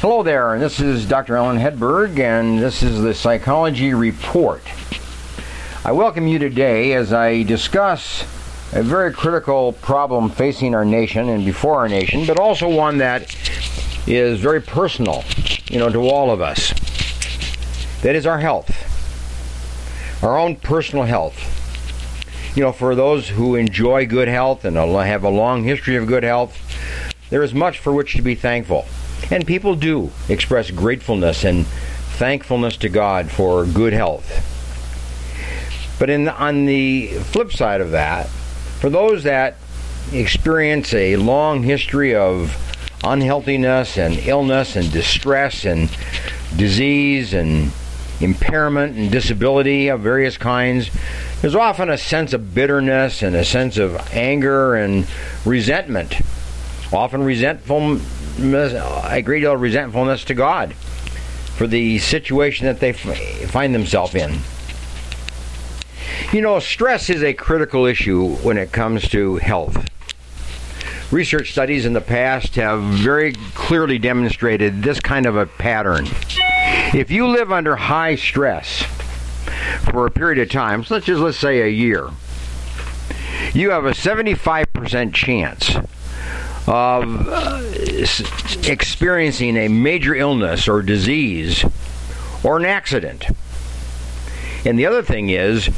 Hello there, and this is Dr. Alan Hedberg, and this is the Psychology Report. I welcome you today as I discuss a very critical problem facing our nation and before our nation, but also one that is very personal, you know, to all of us. That is our health, our own personal health. You know, for those who enjoy good health and have a long history of good health, there is much for which to be thankful. And people do express gratefulness and thankfulness to God for good health. But in, on the flip side of that, for those that experience a long history of unhealthiness and illness and distress and disease and impairment and disability of various kinds, there's often a sense of bitterness and a sense of anger and resentment. Often resentful a great deal of resentfulness to God for the situation that they find themselves in. You know, stress is a critical issue when it comes to health. Research studies in the past have very clearly demonstrated this kind of a pattern. If you live under high stress for a period of time, such as let's say a year, you have a 75% chance of uh, experiencing a major illness or disease or an accident. And the other thing is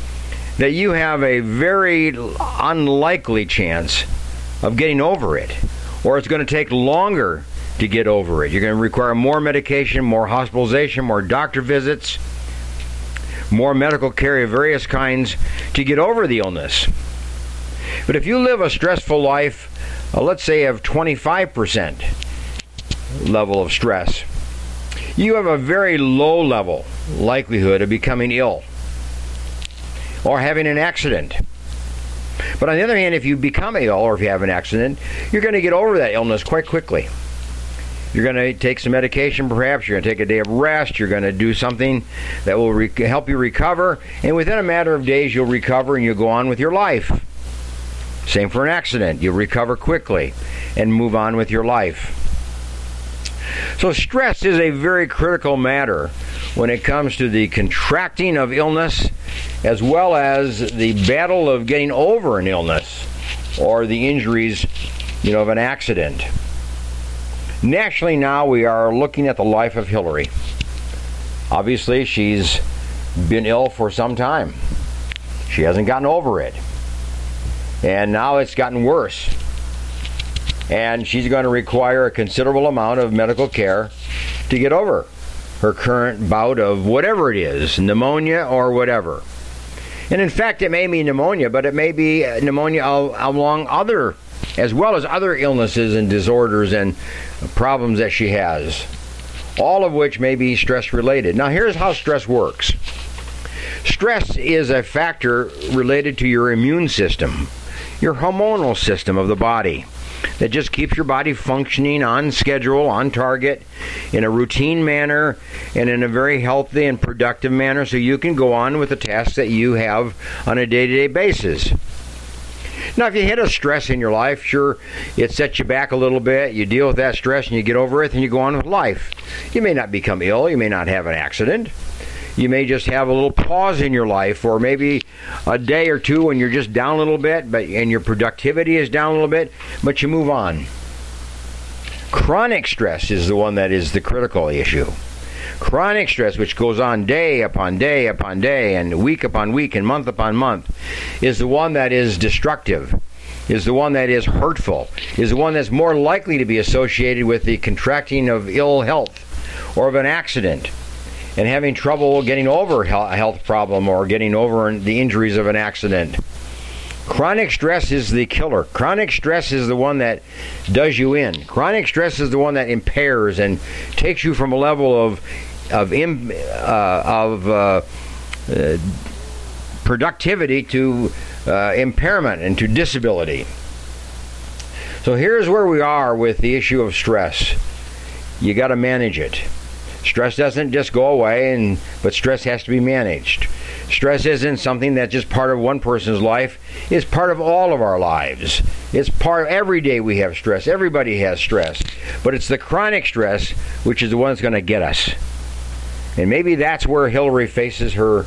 that you have a very unlikely chance of getting over it, or it's going to take longer to get over it. You're going to require more medication, more hospitalization, more doctor visits, more medical care of various kinds to get over the illness. But if you live a stressful life, uh, let's say of 25% level of stress, you have a very low level likelihood of becoming ill or having an accident. But on the other hand, if you become ill or if you have an accident, you're going to get over that illness quite quickly. You're going to take some medication, perhaps. You're going to take a day of rest. You're going to do something that will re- help you recover. And within a matter of days, you'll recover and you'll go on with your life. Same for an accident. You'll recover quickly and move on with your life. So, stress is a very critical matter when it comes to the contracting of illness as well as the battle of getting over an illness or the injuries you know of an accident. Nationally now we are looking at the life of Hillary. Obviously she's been ill for some time. She hasn't gotten over it. And now it's gotten worse. And she's going to require a considerable amount of medical care to get over her current bout of whatever it is, pneumonia or whatever. And in fact, it may be pneumonia, but it may be uh, pneumonia along other, as well as other illnesses and disorders and problems that she has, all of which may be stress related. Now, here's how stress works stress is a factor related to your immune system, your hormonal system of the body that just keeps your body functioning on schedule, on target, in a routine manner, and in a very healthy and productive manner so you can go on with the tasks that you have on a day to day basis. Now, if you hit a stress in your life, sure, it sets you back a little bit. You deal with that stress and you get over it and you go on with life. You may not become ill, you may not have an accident, you may just have a little pause in your life or maybe a day or two when you're just down a little bit but and your productivity is down a little bit but you move on. Chronic stress is the one that is the critical issue. Chronic stress which goes on day upon day upon day and week upon week and month upon month is the one that is destructive is the one that is hurtful is the one that's more likely to be associated with the contracting of ill health or of an accident and having trouble getting over a health problem or getting over the injuries of an accident. Chronic stress is the killer. Chronic stress is the one that does you in. Chronic stress is the one that impairs and takes you from a level of of uh, of uh, uh, productivity to uh, impairment and to disability. So here's where we are with the issue of stress. You got to manage it. Stress doesn't just go away, and but stress has to be managed. Stress isn't something that's just part of one person's life, it's part of all of our lives. It's part of every day we have stress. Everybody has stress. But it's the chronic stress which is the one that's going to get us. And maybe that's where Hillary faces her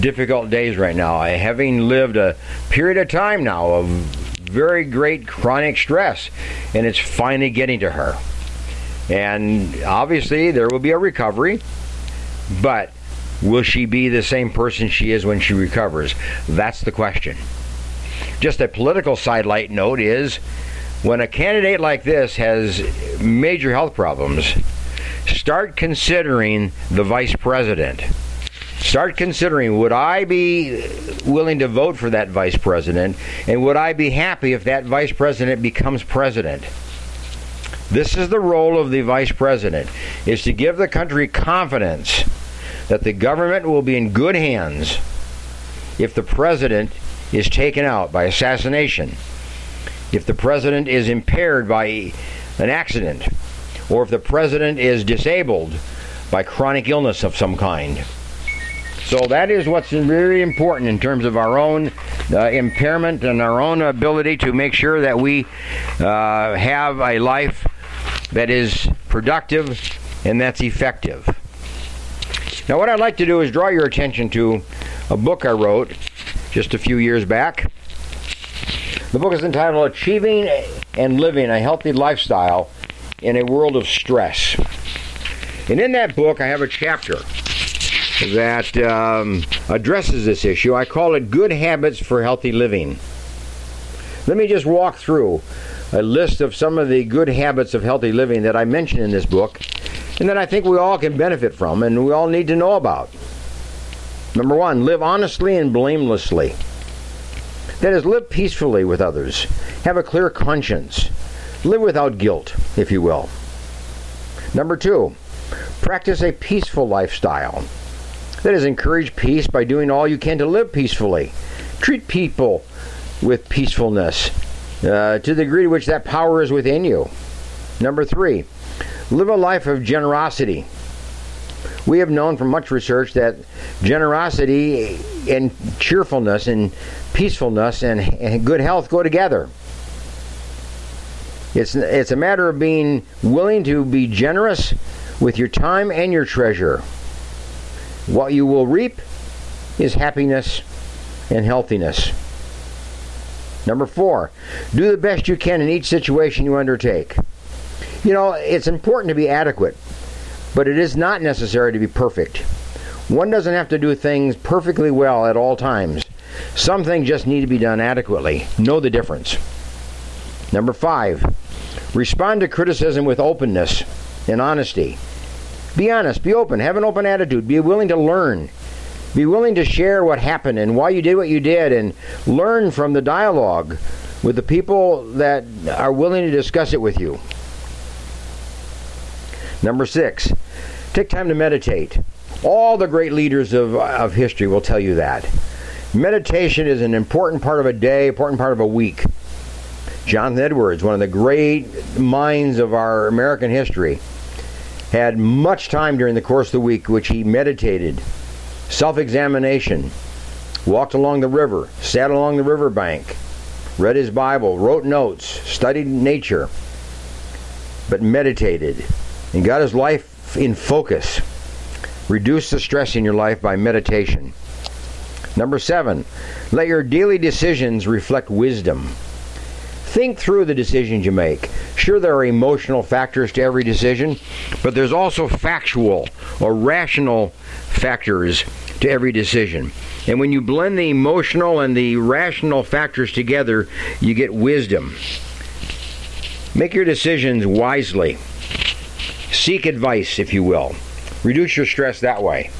difficult days right now, having lived a period of time now of very great chronic stress, and it's finally getting to her. And obviously, there will be a recovery, but will she be the same person she is when she recovers? That's the question. Just a political sidelight note is when a candidate like this has major health problems, start considering the vice president. Start considering would I be willing to vote for that vice president, and would I be happy if that vice president becomes president? This is the role of the vice president is to give the country confidence that the government will be in good hands if the president is taken out by assassination, if the president is impaired by an accident, or if the president is disabled by chronic illness of some kind. So that is what's very important in terms of our own uh, impairment and our own ability to make sure that we uh, have a life that is productive and that's effective. Now, what I'd like to do is draw your attention to a book I wrote just a few years back. The book is entitled Achieving and Living a Healthy Lifestyle in a World of Stress. And in that book, I have a chapter that um, addresses this issue. I call it Good Habits for Healthy Living. Let me just walk through a list of some of the good habits of healthy living that I mention in this book and that I think we all can benefit from and we all need to know about. Number one, live honestly and blamelessly. That is, live peacefully with others. Have a clear conscience. Live without guilt, if you will. Number two, practice a peaceful lifestyle. That is, encourage peace by doing all you can to live peacefully. Treat people with peacefulness uh, to the degree to which that power is within you. Number three, live a life of generosity. We have known from much research that generosity and cheerfulness and peacefulness and, and good health go together. It's, it's a matter of being willing to be generous with your time and your treasure. What you will reap is happiness and healthiness. Number four, do the best you can in each situation you undertake. You know, it's important to be adequate, but it is not necessary to be perfect. One doesn't have to do things perfectly well at all times. Some things just need to be done adequately. Know the difference. Number five, respond to criticism with openness and honesty. Be honest, be open, have an open attitude, be willing to learn. Be willing to share what happened and why you did what you did and learn from the dialogue with the people that are willing to discuss it with you. Number six, take time to meditate. All the great leaders of, of history will tell you that. Meditation is an important part of a day, important part of a week. Jonathan Edwards, one of the great minds of our American history, had much time during the course of the week which he meditated self examination, walked along the river, sat along the riverbank, read his Bible, wrote notes, studied nature, but meditated and got his life in focus. Reduce the stress in your life by meditation. Number seven, let your daily decisions reflect wisdom. Think through the decisions you make. Sure, there are emotional factors to every decision, but there's also factual or rational factors to every decision. And when you blend the emotional and the rational factors together, you get wisdom. Make your decisions wisely. Seek advice, if you will. Reduce your stress that way.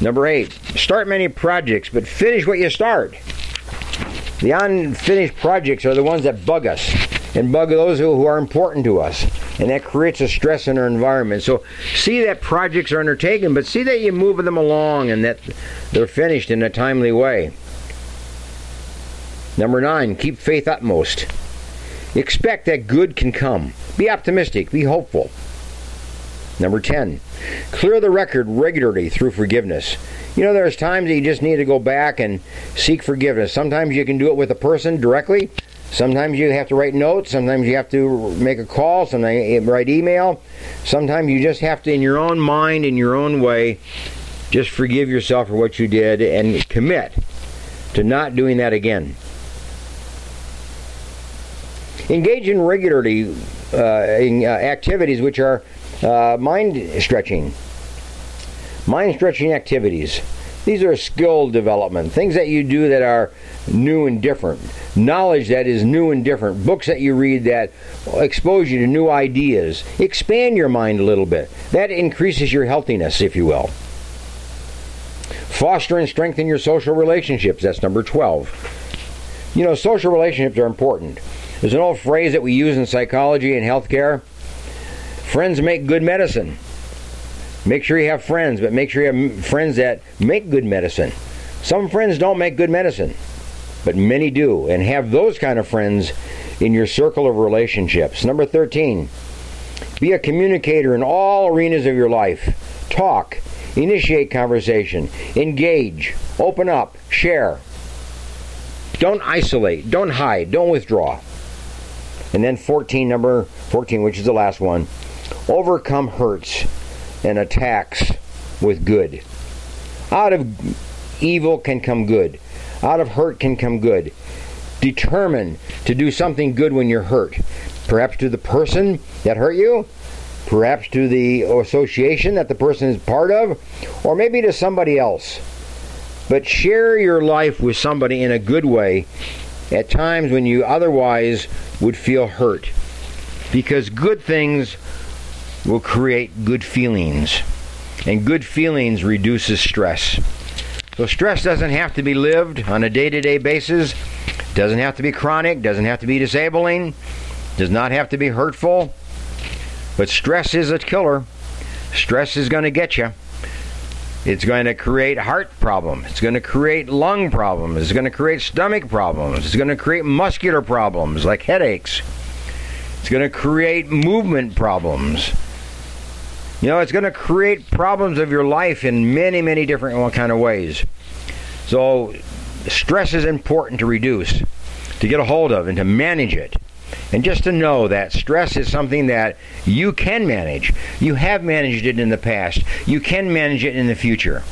Number eight, start many projects, but finish what you start. The unfinished projects are the ones that bug us and bug those who, are important to us. And that creates a stress in our environment. So see that projects are undertaken, but see that you move them along and that they're finished in a timely way. Number nine, keep faith utmost. Expect that good can come. Be optimistic, be hopeful. Number 10, clear the record regularly through forgiveness. You know, there's times that you just need to go back and seek forgiveness. Sometimes you can do it with a person directly. Sometimes you have to write notes. Sometimes you have to make a call. Sometimes write email. Sometimes you just have to, in your own mind, in your own way, just forgive yourself for what you did and commit to not doing that again. Engage in regularly uh, in, uh, activities which are uh, mind stretching. Mind stretching activities. These are skill development, things that you do that are new and different, knowledge that is new and different, books that you read that expose you to new ideas. Expand your mind a little bit. That increases your healthiness, if you will. Foster and strengthen your social relationships. That's number 12. You know, social relationships are important. There's an old phrase that we use in psychology and healthcare friends make good medicine. Make sure you have friends, but make sure you have friends that make good medicine. Some friends don't make good medicine, but many do, and have those kind of friends in your circle of relationships. Number 13, be a communicator in all arenas of your life. Talk, initiate conversation, engage, open up, share. Don't isolate, don't hide, don't withdraw. And then 14, number 14, which is the last one, overcome hurts and attacks with good. Out of evil can come good. Out of hurt can come good. Determine to do something good when you're hurt. Perhaps to the person that hurt you, perhaps to the association that the person is part of, or maybe to somebody else. But share your life with somebody in a good way at times when you otherwise would feel hurt. Because good things will create good feelings. And good feelings reduces stress. So stress doesn't have to be lived on a day-to-day basis. Doesn't have to be chronic, doesn't have to be disabling, does not have to be hurtful. But stress is a killer. Stress is going to get you. It's going to create heart problems. It's going to create lung problems. It's going to create stomach problems. It's going to create muscular problems like headaches. It's going to create movement problems. You know, it's going to create problems of your life in many, many different kind of ways. So, stress is important to reduce, to get a hold of, and to manage it. And just to know that stress is something that you can manage. You have managed it in the past. You can manage it in the future.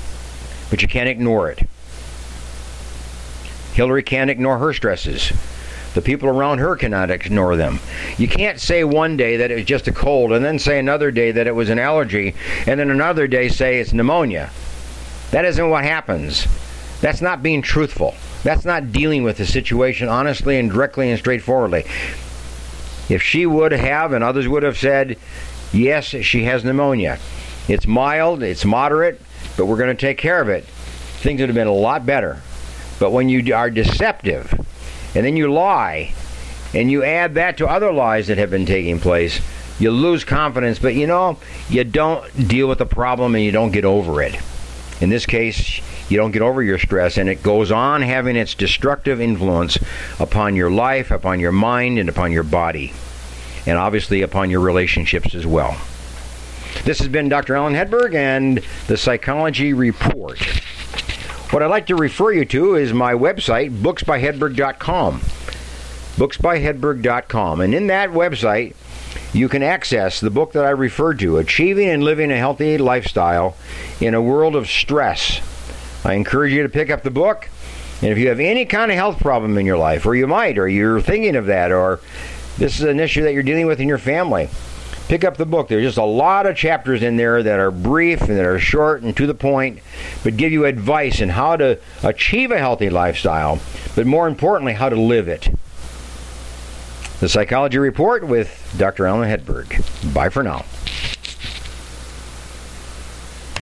But you can't ignore it. Hillary can't ignore her stresses. The people around her cannot ignore them. You can't say one day that it was just a cold and then say another day that it was an allergy and then another day say it's pneumonia. That isn't what happens. That's not being truthful. That's not dealing with the situation honestly and directly and straightforwardly. If she would have, and others would have said, yes, she has pneumonia. It's mild, it's moderate, but we're going to take care of it. Things would have been a lot better. But when you are deceptive, and then you lie, and you add that to other lies that have been taking place, you lose confidence. But you know, you don't deal with the problem and you don't get over it. In this case, you don't get over your stress, and it goes on having its destructive influence upon your life, upon your mind, and upon your body, and obviously upon your relationships as well. This has been Dr. Alan Hedberg and the Psychology Report. What I'd like to refer you to is my website, booksbyhedberg.com. Booksbyhedberg.com. And in that website, you can access the book that I referred to, Achieving and Living a Healthy Lifestyle in a World of Stress I encourage you to pick up the book. And if you have any kind of health problem in your life, or you might, or you're thinking of that, or this is an issue that you're dealing with in your family, pick up the book. There's just a lot of chapters in there that are brief and that are short and to the point, but give you advice on how to achieve a healthy lifestyle, but more importantly, how to live it. The Psychology Report with Dr. Alan Hedberg. Bye for now.